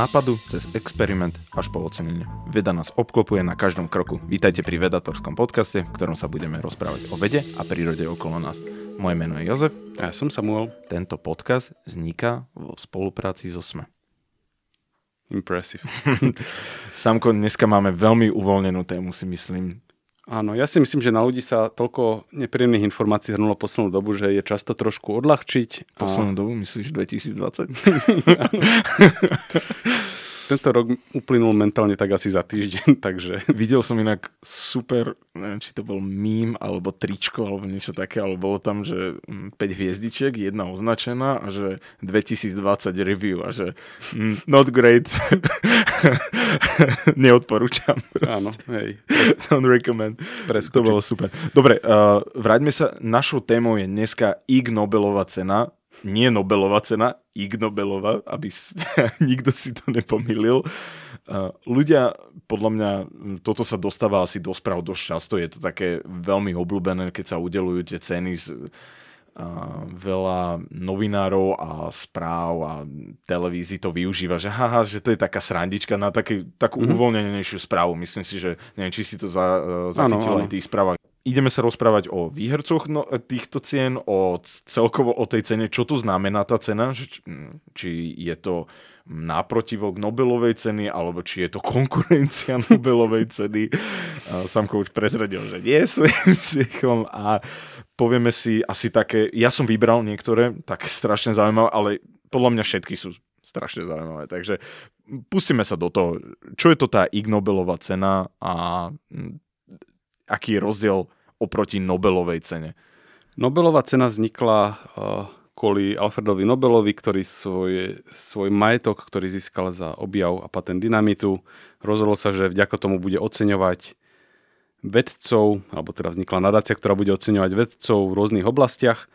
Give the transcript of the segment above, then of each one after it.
nápadu cez experiment až po ocenenie. Veda nás obklopuje na každom kroku. Vítajte pri vedatorskom podcaste, v ktorom sa budeme rozprávať o vede a prírode okolo nás. Moje meno je Jozef. A ja som Samuel. Tento podcast vzniká vo spolupráci so SME. Impressive. Samko, dneska máme veľmi uvoľnenú tému, si myslím. Áno, ja si myslím, že na ľudí sa toľko nepríjemných informácií hrnulo poslednú dobu, že je často trošku odľahčiť. Poslednú a... dobu, myslíš 2020? tento rok uplynul mentálne tak asi za týždeň, takže... Videl som inak super, neviem, či to bol mím, alebo tričko, alebo niečo také, ale bolo tam, že 5 mm, hviezdičiek, jedna označená a že 2020 review a že mm, not great. Neodporúčam. Áno, hej. Don't recommend. Preskočiť. To bolo super. Dobre, uh, vráťme sa. Našou témou je dneska Ig Nobelová cena nie Nobelová cena, Ig Nobelova, aby nikto si to nepomýlil. Ľudia, podľa mňa, toto sa dostáva asi do správ dosť často, je to také veľmi obľúbené, keď sa udelujú tie ceny z veľa novinárov a správ a televízií to využíva, že haha, že to je taká srandička na taký, takú mm-hmm. uvoľnenejšiu správu. Myslím si, že neviem, či si to za, zachytil aj tých správach ideme sa rozprávať o výhercoch no, týchto cien, o celkovo o tej cene, čo to znamená tá cena, že, či je to náprotivok Nobelovej ceny, alebo či je to konkurencia Nobelovej ceny. Samko už prezradil, že nie svojím smiechom a povieme si asi také, ja som vybral niektoré, také strašne zaujímavé, ale podľa mňa všetky sú strašne zaujímavé. Takže pustíme sa do toho, čo je to tá Ig Nobelová cena a aký je rozdiel oproti Nobelovej cene? Nobelová cena vznikla uh, kvôli Alfredovi Nobelovi, ktorý svoj, svoj majetok, ktorý získal za objav a patent dynamitu, rozhodol sa, že vďaka tomu bude oceňovať vedcov, alebo teda vznikla nadácia, ktorá bude oceňovať vedcov v rôznych oblastiach.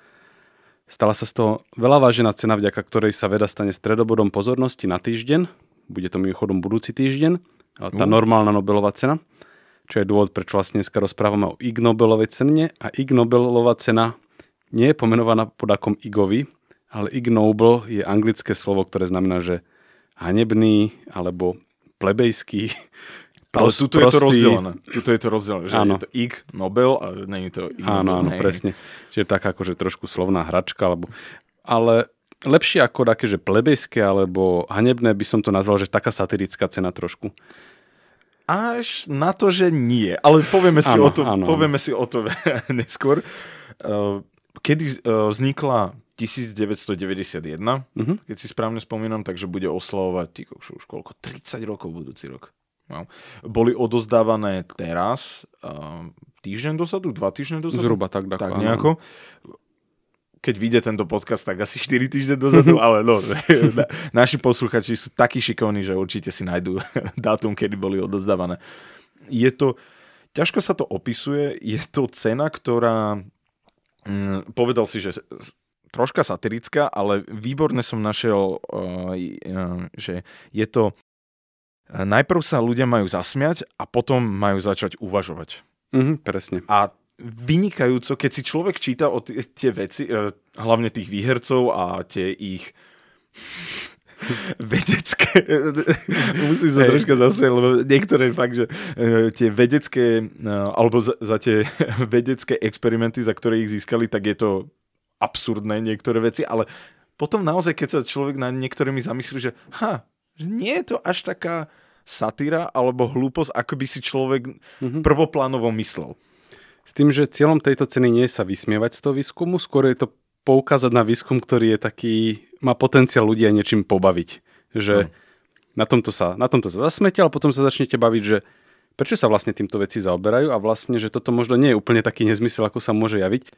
Stala sa z toho veľa vážená cena, vďaka ktorej sa veda stane stredobodom pozornosti na týždeň. Bude to mimochodom budúci týždeň. Tá uh. normálna Nobelová cena čo je dôvod, prečo vlastne dneska rozprávame o Ig Nobelovej cene. A Ig Nobelová cena nie je pomenovaná podakom Igovi, ale Ig Nobel je anglické slovo, ktoré znamená, že hanebný alebo plebejský. Ale tuto je to rozdelené. Tuto je to rozdelené, že áno. je to Ig Nobel a není to Ig Áno, áno, hej. presne. Čiže tak akože trošku slovná hračka, alebo... ale lepšie ako také, že plebejské alebo hanebné by som to nazval, že taká satirická cena trošku. Až na to, že nie. Ale povieme si, ano, o, to, ano, povieme si o to neskôr. Uh, kedy uh, vznikla 1991, uh-huh. keď si správne spomínam, takže bude oslavovať ty, už koľko, 30 rokov budúci rok. No. Boli odozdávané teraz, uh, týždeň dozadu, dva týždne dozadu? Zhruba tak, tak, tak nejako keď vyjde tento podcast, tak asi 4 týždne dozadu, ale no, naši posluchači sú takí šikovní, že určite si nájdú dátum, kedy boli odozdávané. Je to, ťažko sa to opisuje, je to cena, ktorá, hm, povedal si, že troška satirická, ale výborne som našiel, uh, uh, že je to, uh, najprv sa ľudia majú zasmiať a potom majú začať uvažovať. Mm-hmm, presne. A vynikajúco, keď si človek číta o tie, tie veci, e, hlavne tých výhercov a tie ich vedecké, musím sa hey. troška zasmiať, lebo niektoré fakt, že uh, tie vedecké, alebo za, za tie vedecké experimenty, za ktoré ich získali, tak je to absurdné niektoré veci, ale potom naozaj, keď sa človek na niektorými zamyslí, že ha, nie je to až taká satíra alebo hlúposť, ako by si človek mm-hmm. prvoplánovo myslel. S tým, že cieľom tejto ceny nie je sa vysmievať z toho výskumu, skôr je to poukázať na výskum, ktorý je taký, má potenciál ľudia niečím pobaviť. Že no. na, tomto sa, na tomto sa zasmete, ale potom sa začnete baviť, že prečo sa vlastne týmto veci zaoberajú a vlastne, že toto možno nie je úplne taký nezmysel, ako sa môže javiť.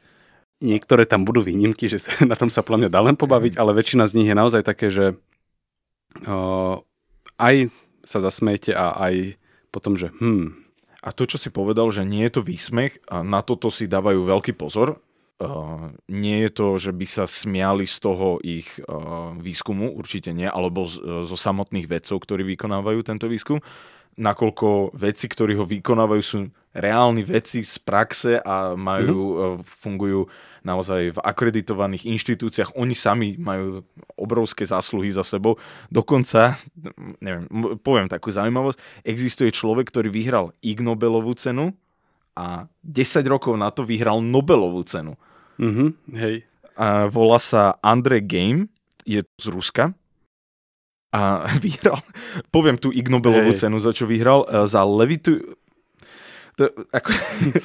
Niektoré tam budú výnimky, že na tom sa podľa mňa dá len pobaviť, ale väčšina z nich je naozaj také, že o, aj sa zasmejete a aj potom, že hm, a to, čo si povedal, že nie je to výsmech, a na toto si dávajú veľký pozor. Uh, nie je to, že by sa smiali z toho ich uh, výskumu, určite nie, alebo z, zo samotných vedcov, ktorí vykonávajú tento výskum, nakoľko vedci, ktorí ho vykonávajú, sú reálni veci z praxe a majú, mm-hmm. fungujú naozaj v akreditovaných inštitúciách. Oni sami majú obrovské zásluhy za sebou. Dokonca, neviem, poviem takú zaujímavosť, existuje človek, ktorý vyhral Ig Nobelovú cenu a 10 rokov na to vyhral Nobelovú cenu. Mm-hmm, hej. A volá sa Andre Game, je z Ruska a vyhral, poviem tu Ig Nobelovú hey. cenu, za čo vyhral, e, za levitu... To, ako,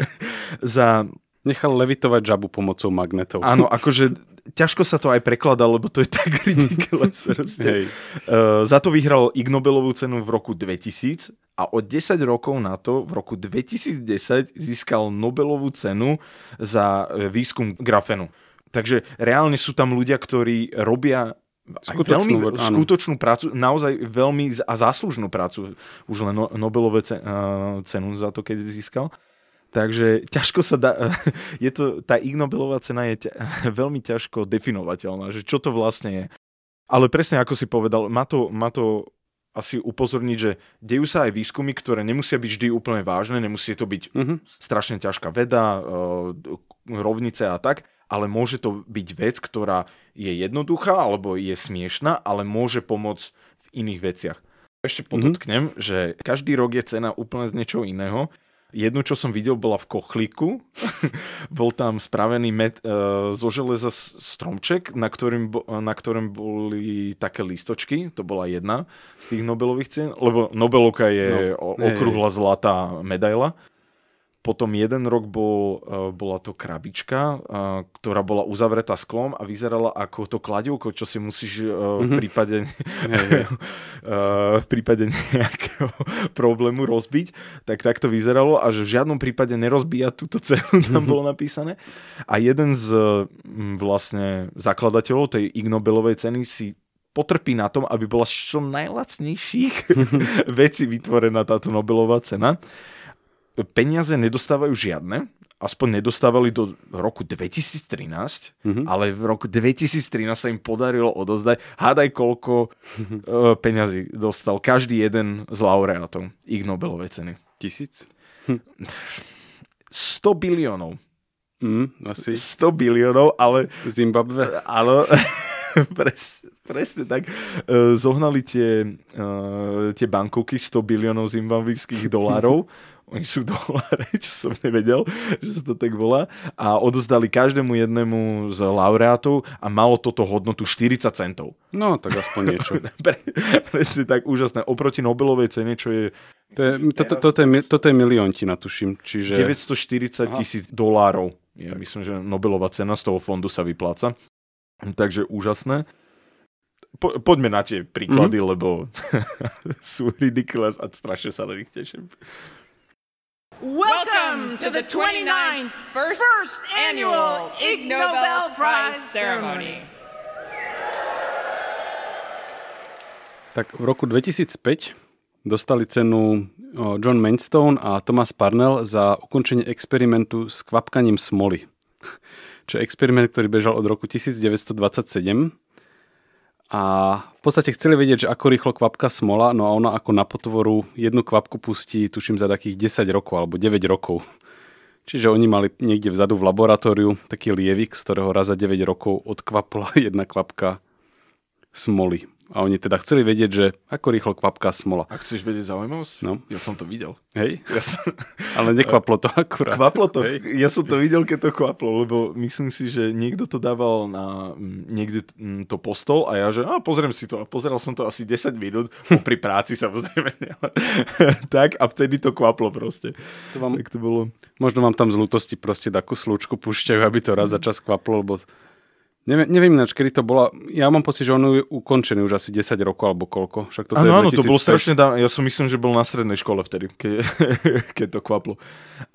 za... Nechal levitovať žabu pomocou magnetov. Áno, akože ťažko sa to aj prekladá, lebo to je tak ridiculous. Hey. Uh, za to vyhral Ig Nobelovú cenu v roku 2000 a o 10 rokov na to, v roku 2010, získal Nobelovú cenu za e, výskum grafenu. Takže reálne sú tam ľudia, ktorí robia skutočnú, veľmi, skutočnú prácu, naozaj veľmi a záslužnú prácu. Už len no, Nobelové cenu za to, keď získal. Takže ťažko sa dá, je to, tá Ig Nobelová cena je ťa, veľmi ťažko definovateľná, že čo to vlastne je. Ale presne ako si povedal, má to, má to asi upozorniť, že dejú sa aj výskumy, ktoré nemusia byť vždy úplne vážne, nemusí to byť uh-huh. strašne ťažká veda, rovnice a tak, ale môže to byť vec, ktorá je jednoduchá alebo je smiešná, ale môže pomôcť v iných veciach. Ešte mhm. podotknem, mm-hmm. že každý rok je cena úplne z niečoho iného Jednu, čo som videl, bola v Kochlíku. Bol tam spravený met, uh, zo železa stromček, na ktorým, na ktorým boli také listočky. To bola jedna z tých Nobelových cien, lebo Nobelovka je no, okrúhla zlatá medaila. Potom jeden rok bol, e, bola to krabička, e, ktorá bola uzavretá sklom a vyzerala ako to kladivko, čo si musíš mm-hmm. v prípade, v prípade nejakého problému rozbiť. Tak tak to vyzeralo a že v žiadnom prípade nerozbíja túto cenu, tam mhm. bolo napísané. A jeden z vlastne zakladateľov tej Ig Nobelovej ceny si potrpí na tom, aby bola čo najlacnejších vecí vytvorená táto Nobelová cena peniaze nedostávajú žiadne, aspoň nedostávali do roku 2013, mm-hmm. ale v roku 2013 sa im podarilo odozdať, hádaj koľko uh, peňazí dostal každý jeden z laureátov Ig Nobelovej ceny. Tisíc? 100 biliónov. Mm, asi. 100 biliónov, ale... Zimbabwe. Áno, pres, presne tak. Uh, zohnali tie, uh, tie bankovky 100 biliónov zimbabvijských dolárov oni sú doláre, čo som nevedel, že sa to tak volá, a odozdali každému jednému z laureátov a malo toto hodnotu 40 centov. No, tak aspoň niečo. Pre, presne tak úžasné. Oproti Nobelovej cene, čo je... To je toto, toto, je, toto je miliontina, tuším. Čiže... 940 tisíc dolárov. Ja myslím, že Nobelová cena z toho fondu sa vypláca. Takže úžasné. Po, poďme na tie príklady, mm-hmm. lebo sú ridiculous a strašne sa na nich teším. Welcome to the 29th first, first annual Ig Nobel Prize ceremony. Tak v roku 2005 dostali cenu John Mainstone a Thomas Parnell za ukončenie experimentu s kvapkaním smoly. Čo je experiment, ktorý bežal od roku 1927 a v podstate chceli vedieť, že ako rýchlo kvapka smola, no a ona ako na potvoru jednu kvapku pustí, tuším, za takých 10 rokov alebo 9 rokov. Čiže oni mali niekde vzadu v laboratóriu taký lievik, z ktorého raz za 9 rokov odkvapla jedna kvapka smoly. A oni teda chceli vedieť, že ako rýchlo kvapká smola. A chceš vedieť zaujímavosť? No. Ja som to videl. Hej? Ja som... Ale nekvaplo to akurát. Kvaplo to. Hej? Ja som to videl, keď to kvaplo, lebo myslím si, že niekto to dával na... Niekde to postol a ja, že a pozriem si to. A pozeral som to asi 10 minút, pri práci samozrejme. tak a vtedy to kvaplo proste. To vám, tak to bolo... Možno vám tam z lutosti proste takú slučku púšťajú, aby to raz za čas kvaplo, lebo Neviem, neviem ináč, kedy to bola. Ja mám pocit, že on je ukončený už asi 10 rokov alebo koľko. Však áno, áno, to bolo strašne dávno. Ja som myslím, že bol na strednej škole vtedy, keď, keď to kvaplo.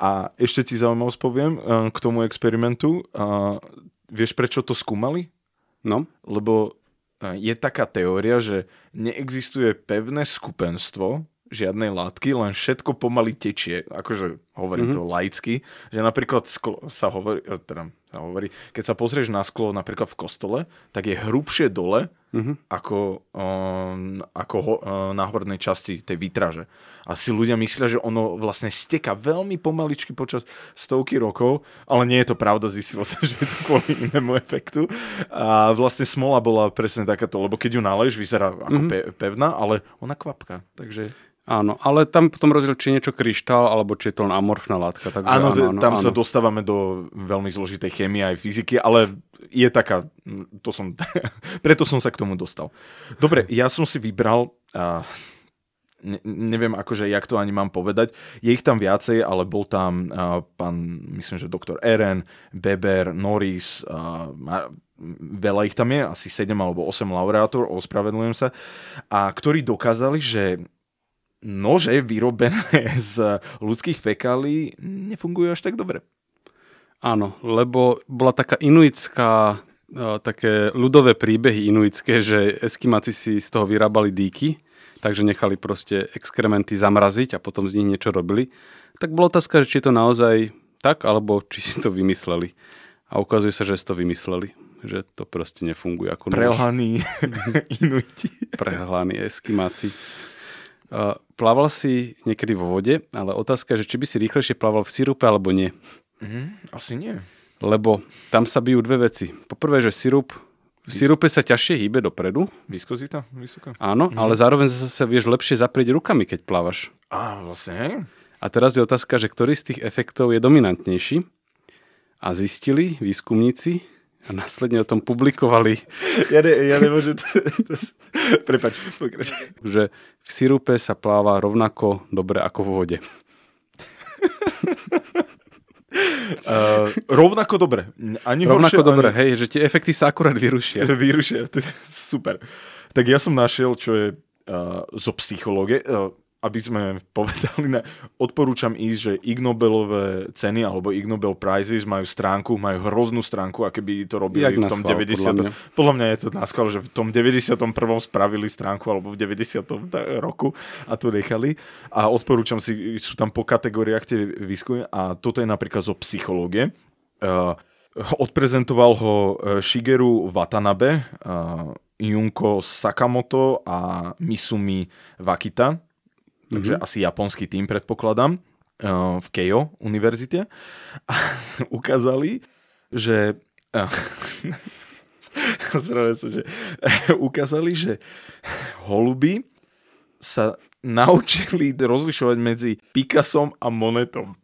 A ešte ti zaujímavosť poviem eh, k tomu experimentu. A vieš, prečo to skúmali? No. Lebo eh, je taká teória, že neexistuje pevné skupenstvo žiadnej látky, len všetko pomaly tečie. Akože hovorím mm-hmm. to laicky, že napríklad sklo, sa hovorí, eh, teda sa hovorí, keď sa pozrieš na sklo napríklad v kostole, tak je hrubšie dole uh-huh. ako, um, ako ho, uh, na hornej časti tej výtraže. A si ľudia myslia, že ono vlastne steka veľmi pomaličky počas stovky rokov, ale nie je to pravda, zistilo sa, že je to kvôli inému efektu. A vlastne smola bola presne takáto, lebo keď ju naleješ, vyzerá ako uh-huh. pe- pevná, ale ona kvapka. Takže Áno, ale tam potom rozdiel, či je niečo kryštál, alebo či je to len amorfná látka. Takže áno, áno, áno, tam áno. sa dostávame do veľmi zložitej chémie aj fyziky, ale je taká, to som, preto som sa k tomu dostal. Dobre, ja som si vybral, a ne, neviem akože, jak to ani mám povedať, je ich tam viacej, ale bol tam a, pán, myslím, že doktor Eren, Beber, Norris, a, veľa ich tam je, asi 7 alebo 8 laureátor, ospravedlňujem sa, a ktorí dokázali, že nože vyrobené z ľudských fekálí nefungujú až tak dobre. Áno, lebo bola taká inuitská, také ľudové príbehy inuitské, že eskimáci si z toho vyrábali dýky, takže nechali proste exkrementy zamraziť a potom z nich niečo robili. Tak bola otázka, že či je to naozaj tak, alebo či si to vymysleli. A ukazuje sa, že si to vymysleli. Že to proste nefunguje ako Prelhaní inuiti. Prelhaní eskimáci. Plával si niekedy vo vode, ale otázka je, že či by si rýchlejšie plával v sirupe alebo nie. Mm, asi nie. Lebo tam sa bijú dve veci. Poprvé, že sirup v sirupe sa ťažšie hýbe dopredu. Viskozita vysoká. Áno, mm. ale zároveň zase sa vieš lepšie zaprieť rukami, keď plávaš. Á, vlastne. A teraz je otázka, že ktorý z tých efektov je dominantnejší. A zistili výskumníci, a následne o tom publikovali. Ja, ne, ja nemôžem... To, to, prepač, pokračuj. Že v sirupe sa pláva rovnako dobre ako vo vode. Uh, rovnako dobre. Ani rovnako horšie, dobre, ani... hej, že tie efekty sa akurát vyrušia. vyrušia, to je super. Tak ja som našiel, čo je uh, zo psychológie. Uh, aby sme povedali, ne, odporúčam ísť, že Ig Nobelové ceny alebo Ig Nobel Prizes majú stránku, majú hroznú stránku, aké by to robili Jak v tom schvál, 90. Podľa mňa. podľa mňa je to na že v tom 91. spravili stránku alebo v 90. roku a to nechali. A odporúčam si, sú tam po kategóriách tie výskumy a toto je napríklad zo psychológie. Uh, odprezentoval ho e, Shigeru Watanabe, uh, Junko Sakamoto a Misumi Wakita takže mm-hmm. asi japonský tým predpokladám, uh, v Keio univerzite. A ukázali, že... Uh, sa, že ukázali, že holuby sa naučili rozlišovať medzi Picassom a Monetom.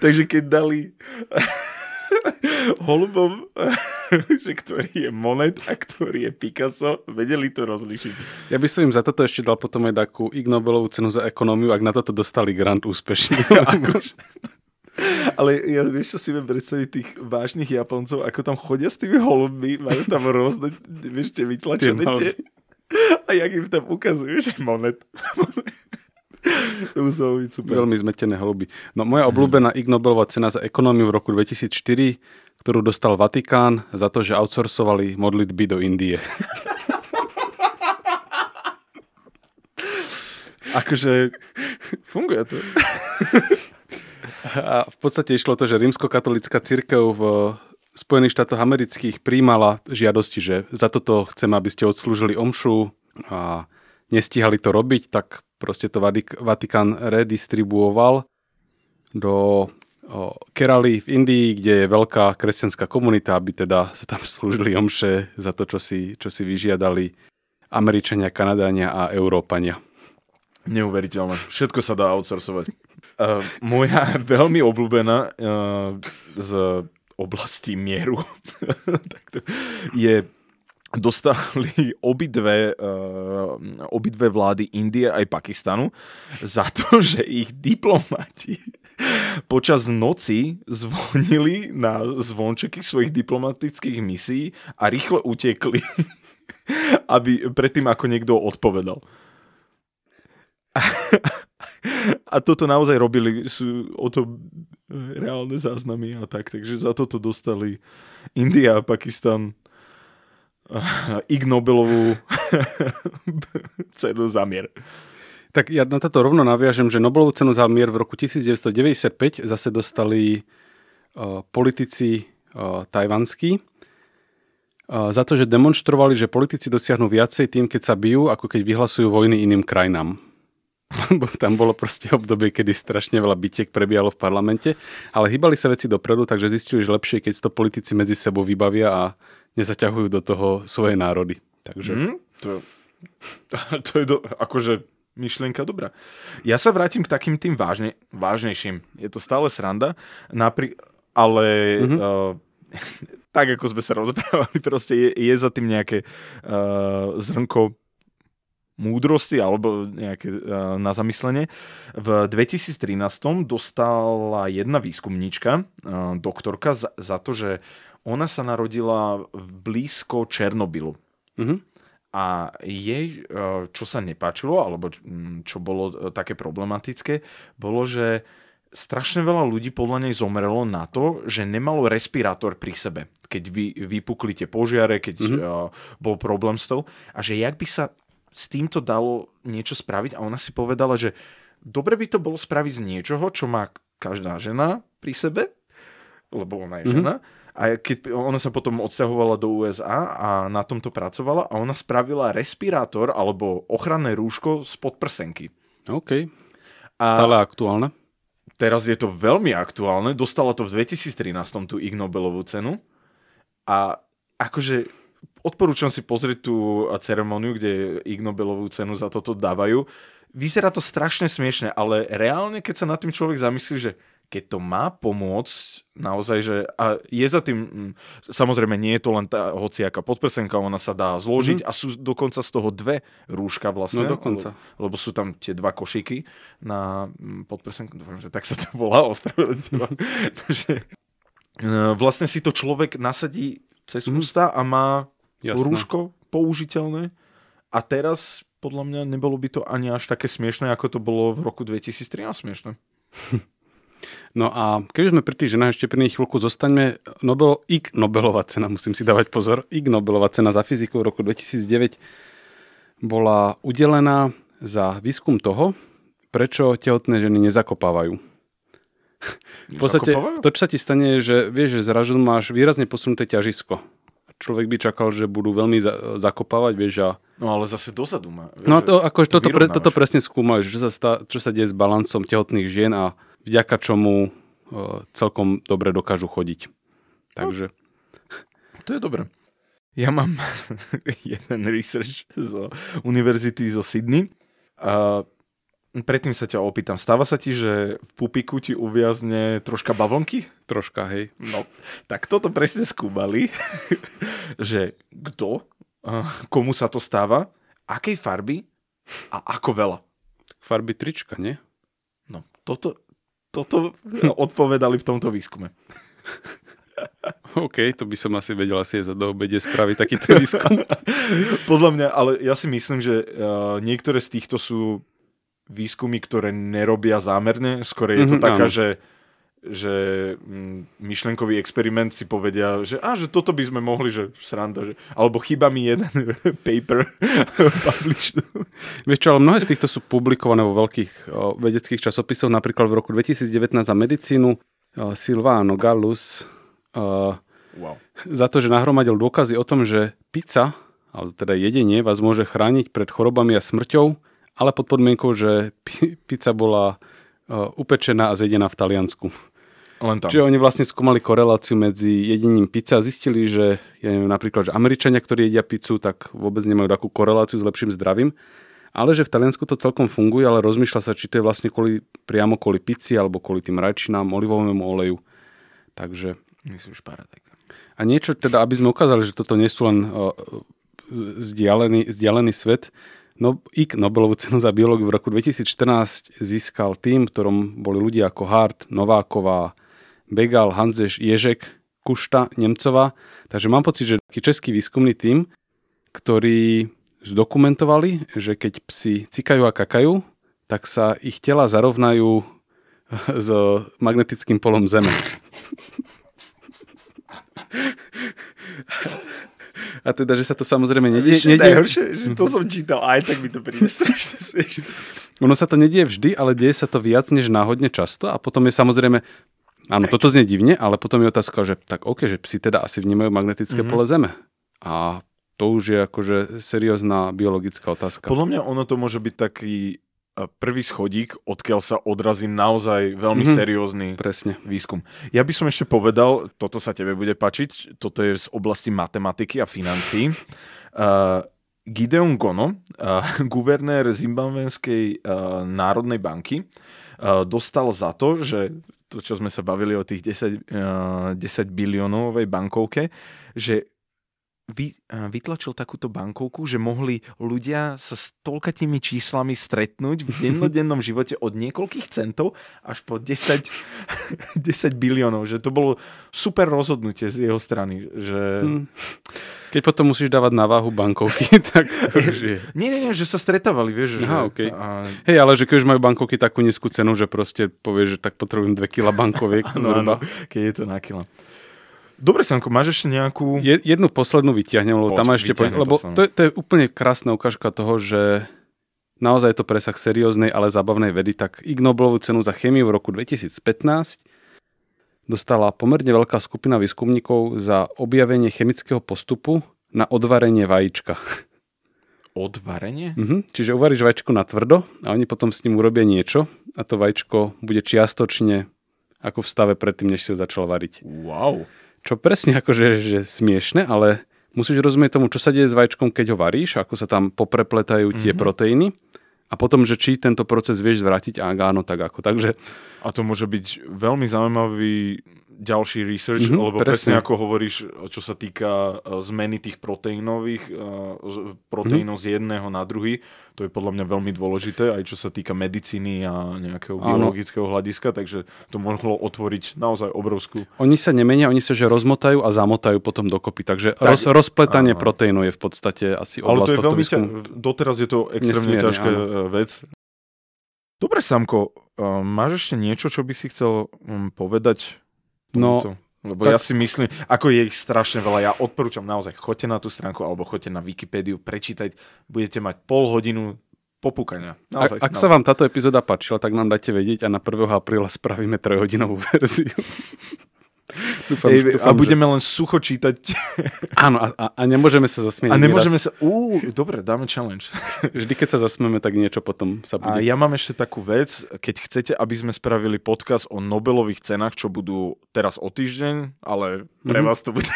Takže keď dali holubom, že ktorý je Monet a ktorý je Picasso, vedeli to rozlišiť. Ja by som im za toto ešte dal potom aj takú Ig Nobelovú cenu za ekonómiu, ak na toto dostali grant úspešne. Akože. Ale ja vieš, čo si viem predstaviť tých vážnych Japoncov, ako tam chodia s tými holubmi, majú tam rôzne, vieš, tie vytlačené tie... A jak im tam ukazujú, že monet. to muselo byť super. Veľmi zmetené holuby. No moja obľúbená Ig Nobelová cena za ekonómiu v roku 2004, ktorú dostal Vatikán za to, že outsourcovali modlitby do Indie. akože funguje to. A v podstate išlo to, že rímskokatolická církev v Spojených štátoch amerických príjmala žiadosti, že za toto chceme, aby ste odslúžili omšu a nestíhali to robiť, tak proste to Vatikán redistribuoval do Kerali v Indii, kde je veľká kresťanská komunita, aby teda sa tam slúžili omše za to, čo si, čo si vyžiadali Američania, Kanadánia a Európania. Neuveriteľné. Všetko sa dá outsourcovať. Uh, moja veľmi obľúbená uh, z oblasti mieru je dostali obidve, uh, obidve vlády Indie aj Pakistanu za to, že ich diplomati počas noci zvonili na zvončeky svojich diplomatických misií a rýchlo utekli, aby predtým ako niekto odpovedal. A toto naozaj robili, sú o to reálne záznamy a tak, takže za toto dostali India a Pakistan Ig Nobelovú cenu za mier. Tak ja na toto rovno naviažem, že Nobelovú cenu za mier v roku 1995 zase dostali uh, politici uh, tajvanskí za to, že demonstrovali, že politici dosiahnu viacej tým, keď sa bijú, ako keď vyhlasujú vojny iným krajinám. Lebo tam bolo proste obdobie, kedy strašne veľa bitiek prebiehalo v parlamente, ale hýbali sa veci dopredu, takže zistili, že lepšie, keď to politici medzi sebou vybavia a nezaťahujú do toho svoje národy. Takže... Mm, to, to je do, akože myšlienka dobrá. Ja sa vrátim k takým tým vážne, vážnejším. Je to stále sranda, napri- ale mm-hmm. uh, tak ako sme sa rozprávali, proste je, je za tým nejaké uh, zrnko múdrosti alebo nejaké uh, na zamyslenie. V 2013 dostala jedna výskumníčka, uh, doktorka, za, za to, že ona sa narodila blízko Černobylu. Mm-hmm. A jej, čo sa nepáčilo, alebo čo bolo také problematické, bolo, že strašne veľa ľudí podľa nej zomrelo na to, že nemalo respirátor pri sebe, keď vy, vypukli tie požiare, keď mm-hmm. uh, bol problém s tou. A že jak by sa s týmto dalo niečo spraviť a ona si povedala, že dobre by to bolo spraviť z niečoho, čo má každá žena pri sebe, lebo ona je mm-hmm. žena. A keď ona sa potom odsťahovala do USA a na tomto pracovala a ona spravila respirátor alebo ochranné rúško z podprsenky. OK. A Stále aktuálne? Teraz je to veľmi aktuálne. Dostala to v 2013 tú Ig Nobelovú cenu. A akože odporúčam si pozrieť tú ceremoniu, kde Ig Nobelovú cenu za toto dávajú. Vyzerá to strašne smiešne, ale reálne, keď sa nad tým človek zamyslí, že keď to má pomôcť naozaj, že a je za tým, mm, samozrejme nie je to len tá hociaká podprsenka, ona sa dá zložiť mm-hmm. a sú dokonca z toho dve rúška vlastne. No dokonca. Lebo, lebo sú tam tie dva košiky na mm, podprsenku, dúfam, že tak sa to volá, Takže e, vlastne si to človek nasadí cez mm-hmm. ústa a má Jasné. rúško použiteľné a teraz podľa mňa nebolo by to ani až také smiešné, ako to bolo v roku 2013 smiešné. No a keď sme pri tých ženách ešte pri nich chvíľku zostaňme, Nobel, Ig Nobelová cena, musím si dávať pozor, Ig Nobelová cena za fyziku v roku 2009 bola udelená za výskum toho, prečo tehotné ženy nezakopávajú. V podstate to, čo sa ti stane, je, že vieš, že zrazu máš výrazne posunuté ťažisko. Človek by čakal, že budú veľmi za, zakopávať, vieš, a... No ale zase dozadu má. Vieš, no to, akože to toto, pre, toto presne skúmajú, čo sa, stá, čo sa deje s balancom tehotných žien a vďaka čomu e, celkom dobre dokážu chodiť. Takže... To je dobré. Ja mám jeden research z univerzity zo Sydney. A predtým sa ťa opýtam, stáva sa ti, že v pupiku ti uviazne troška bavlnky? Troška, hej. No, tak toto presne skúmali, že kto, komu sa to stáva, akej farby a ako veľa. Farby trička, nie? No, toto, toto odpovedali v tomto výskume. OK, to by som asi vedel asi za do obede spraviť takýto výskum. Podľa mňa, ale ja si myslím, že uh, niektoré z týchto sú výskumy, ktoré nerobia zámerne. Skôr je to mm-hmm, taká, áno. že že mm, myšlenkový experiment si povedia, že, a, že toto by sme mohli, že sranda, že, alebo chyba mi jeden paper Vieš čo, ale mnohé z týchto sú publikované vo veľkých o, vedeckých časopisoch, napríklad v roku 2019 za medicínu o, Silvano Gallus o, wow. za to, že nahromadil dôkazy o tom, že pizza, ale teda jedenie vás môže chrániť pred chorobami a smrťou, ale pod podmienkou, že pizza bola upečená a zjedená v Taliansku. Len tam. Čiže oni vlastne skúmali koreláciu medzi jedením pizza a zistili, že ja neviem, napríklad, že Američania, ktorí jedia pizzu, tak vôbec nemajú takú koreláciu s lepším zdravím. Ale že v Taliansku to celkom funguje, ale rozmýšľa sa, či to je vlastne kvôli, priamo kvôli pizzi alebo kvôli tým rajčinám, olivovému oleju. Takže... Myslíš paradek. A niečo teda, aby sme ukázali, že toto nie sú len uh, vzdialený, vzdialený svet, No, IK Nobelovú cenu za biológiu v roku 2014 získal tým, ktorom boli ľudia ako Hart, Nováková, Begal, Hanzeš, Ježek, Kušta, Nemcová. Takže mám pocit, že taký český výskumný tým, ktorí zdokumentovali, že keď psi cikajú a kakajú, tak sa ich tela zarovnajú s magnetickým polom Zeme. A teda, že sa to samozrejme nedie... Ešte nedie... najhoršie, že to som čítal, aj tak mi to príde strašne smiešne. Ono sa to nedie vždy, ale deje sa to viac než náhodne často a potom je samozrejme Áno, toto znie divne, ale potom je otázka, že tak OK, že psi teda asi vnímajú magnetické mm-hmm. pole Zeme. a to už je akože seriózna biologická otázka. Podľa mňa ono to môže byť taký prvý schodík, odkiaľ sa odrazí naozaj veľmi mm-hmm. seriózny Presne. výskum. Ja by som ešte povedal, toto sa tebe bude pačiť, toto je z oblasti matematiky a financií. Uh, Gideon Gono, uh, guvernér Zimbabvenskej uh, národnej banky, uh, dostal za to, že to, čo sme sa bavili o tých 10, uh, 10 biliónovej bankovke, že vy, vytlačil takúto bankovku, že mohli ľudia sa s toľkatými číslami stretnúť v dennodennom živote od niekoľkých centov až po 10, 10 biliónov. Že to bolo super rozhodnutie z jeho strany. Že... Hmm. Keď potom musíš dávať na váhu bankovky, tak to už je. Nie, nie, nie, že sa stretávali, vieš. Že... Aha, okay. a... Hej, ale že keď už majú bankovky takú nízku cenu, že proste povieš, že tak potrebujem 2 kg bankoviek. ano, ano, keď je to na kilo. Dobre, Sanko, máš ešte nejakú... Je, jednu poslednú vyťahnem, lebo Poď, tam ešte... Po, lebo to, to je úplne krásna ukážka toho, že naozaj je to presah serióznej, ale zábavnej vedy, tak Ig Nobelovú cenu za chemiu v roku 2015 dostala pomerne veľká skupina výskumníkov za objavenie chemického postupu na odvarenie vajíčka. Odvarenie? Mhm, čiže uvaríš vajíčko na tvrdo a oni potom s ním urobia niečo a to vajíčko bude čiastočne ako v stave predtým, než si ho začal variť. Wow. Čo presne akože že smiešne, ale musíš rozumieť tomu, čo sa deje s vajíčkom, keď ho varíš, ako sa tam poprepletajú tie mm-hmm. proteíny a potom, že či tento proces vieš zvrátiť a áno, tak ako. Takže... A to môže byť veľmi zaujímavý ďalší research, mm-hmm, lebo presne. presne ako hovoríš, čo sa týka e, zmeny tých proteínových, e, proteínov mm-hmm. z jedného na druhý, to je podľa mňa veľmi dôležité, aj čo sa týka medicíny a nejakého Áno. biologického hľadiska, takže to mohlo otvoriť naozaj obrovskú... Oni sa nemenia, oni sa že rozmotajú a zamotajú potom dokopy, takže tak, roz, rozpletanie áno. proteínov je v podstate asi oblasť Ale to je veľmi ťa, doteraz je to extrémne ťažká e, vec. Dobre, Samko, máš ešte niečo, čo by si chcel povedať No, lebo tak... ja si myslím, ako je ich strašne veľa, ja odporúčam naozaj, choďte na tú stránku alebo choďte na Wikipédiu, prečítať, budete mať pol hodinu popúkania. Naozaj, ak, ak naozaj. sa vám táto epizóda páčila, tak nám dajte vedieť a na 1. apríla spravíme trojhodinovú verziu. Dúfam, Ej, dúfam, a budeme že... len sucho čítať. Áno, a, a, nemôžeme sa zasmiať. A nemôžeme sa... Ú, dobre, dáme challenge. Vždy, keď sa zasmieme, tak niečo potom sa bude... A ja mám ešte takú vec, keď chcete, aby sme spravili podcast o Nobelových cenách, čo budú teraz o týždeň, ale pre mm-hmm. vás to bude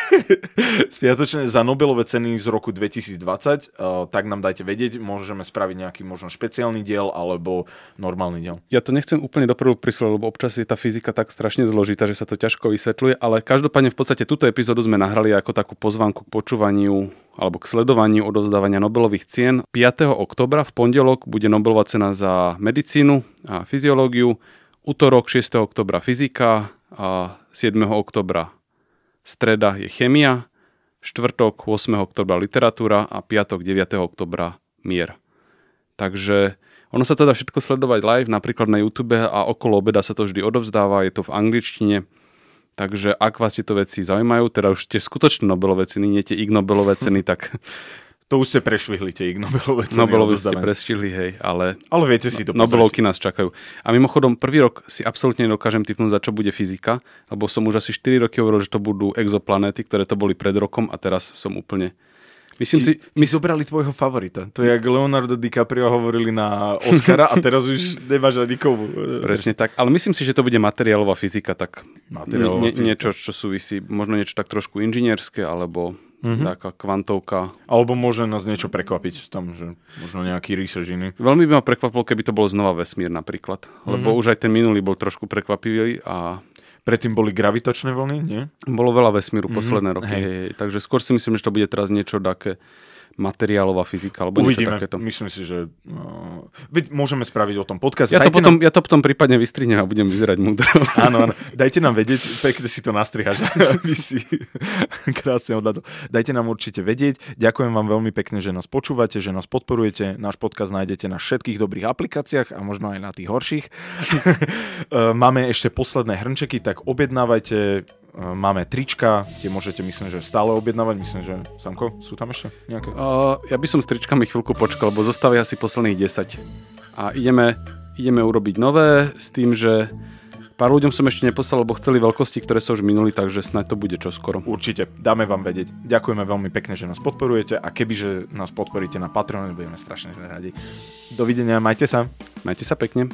spiatočne za Nobelové ceny z roku 2020, uh, tak nám dajte vedieť, môžeme spraviť nejaký možno špeciálny diel alebo normálny diel. Ja to nechcem úplne doprvu prisloviť, lebo občas je tá fyzika tak strašne zložitá, že sa to ťažko vysvetľuje ale každopádne v podstate túto epizódu sme nahrali ako takú pozvanku k počúvaniu alebo k sledovaniu odovzdávania Nobelových cien. 5. oktobra v pondelok bude Nobelová cena za medicínu a fyziológiu, útorok 6. oktobra fyzika a 7. oktobra streda je chemia, štvrtok 8. oktobra literatúra a piatok 9. oktobra mier. Takže ono sa teda všetko sledovať live, napríklad na YouTube a okolo obeda sa to vždy odovzdáva, je to v angličtine. Takže ak vás tieto veci zaujímajú, teda už tie skutočné Nobelové ceny, nie tie Ig Nobelové ceny, tak to už ste prešvihli, tie Ig Nobelové ceny. Nobelové ste prešvihli, hej, ale, ale viete si to no, Nobelovky nás čakajú. A mimochodom, prvý rok si absolútne nedokážem typnúť, za čo bude fyzika, lebo som už asi 4 roky hovoril, že to budú exoplanéty, ktoré to boli pred rokom a teraz som úplne Myslím ti, si, my zobrali tvojho favorita. To je, jak Leonardo DiCaprio hovorili na Oscara a teraz už nemáš ani komu. Presne tak. Ale myslím si, že to bude materiálová fyzika, tak materiálová nie, fyzika. niečo, čo súvisí, možno niečo tak trošku inžinierské, alebo mm-hmm. taká kvantovka. Alebo môže nás niečo prekvapiť tam, že možno nejaký research iný. Veľmi by ma prekvapilo, keby to bolo znova vesmír napríklad. Lebo mm-hmm. už aj ten minulý bol trošku prekvapivý a Predtým boli gravitačné vlny, nie? Bolo veľa vesmíru mm-hmm. posledné roky. Hej. Hej, takže skôr si myslím, že to bude teraz niečo také materiálová fyzika alebo Uvidíme. niečo takéto. Myslím si, že uh, môžeme spraviť o tom podcast. Ja to, potom, nám... ja to potom prípadne vystrihnem a budem vyzerať múdro. áno, áno. Dajte nám vedieť, pekne si to nastrihaš, aby si krásne odhľadol. Dajte nám určite vedieť. Ďakujem vám veľmi pekne, že nás počúvate, že nás podporujete. Náš podcast nájdete na všetkých dobrých aplikáciách a možno aj na tých horších. Máme ešte posledné hrnčeky, tak objednávajte Máme trička, tie môžete myslím, že stále objednávať. Myslím, že Samko, sú tam ešte nejaké? Uh, ja by som s tričkami chvíľku počkal, lebo zostávajú asi posledných 10. A ideme, ideme urobiť nové s tým, že Pár ľuďom som ešte neposlal, lebo chceli veľkosti, ktoré sa už minuli, takže snad to bude čoskoro. Určite, dáme vám vedieť. Ďakujeme veľmi pekne, že nás podporujete a kebyže nás podporíte na Patreon, budeme strašne radi. Dovidenia, majte sa. Majte sa pekne.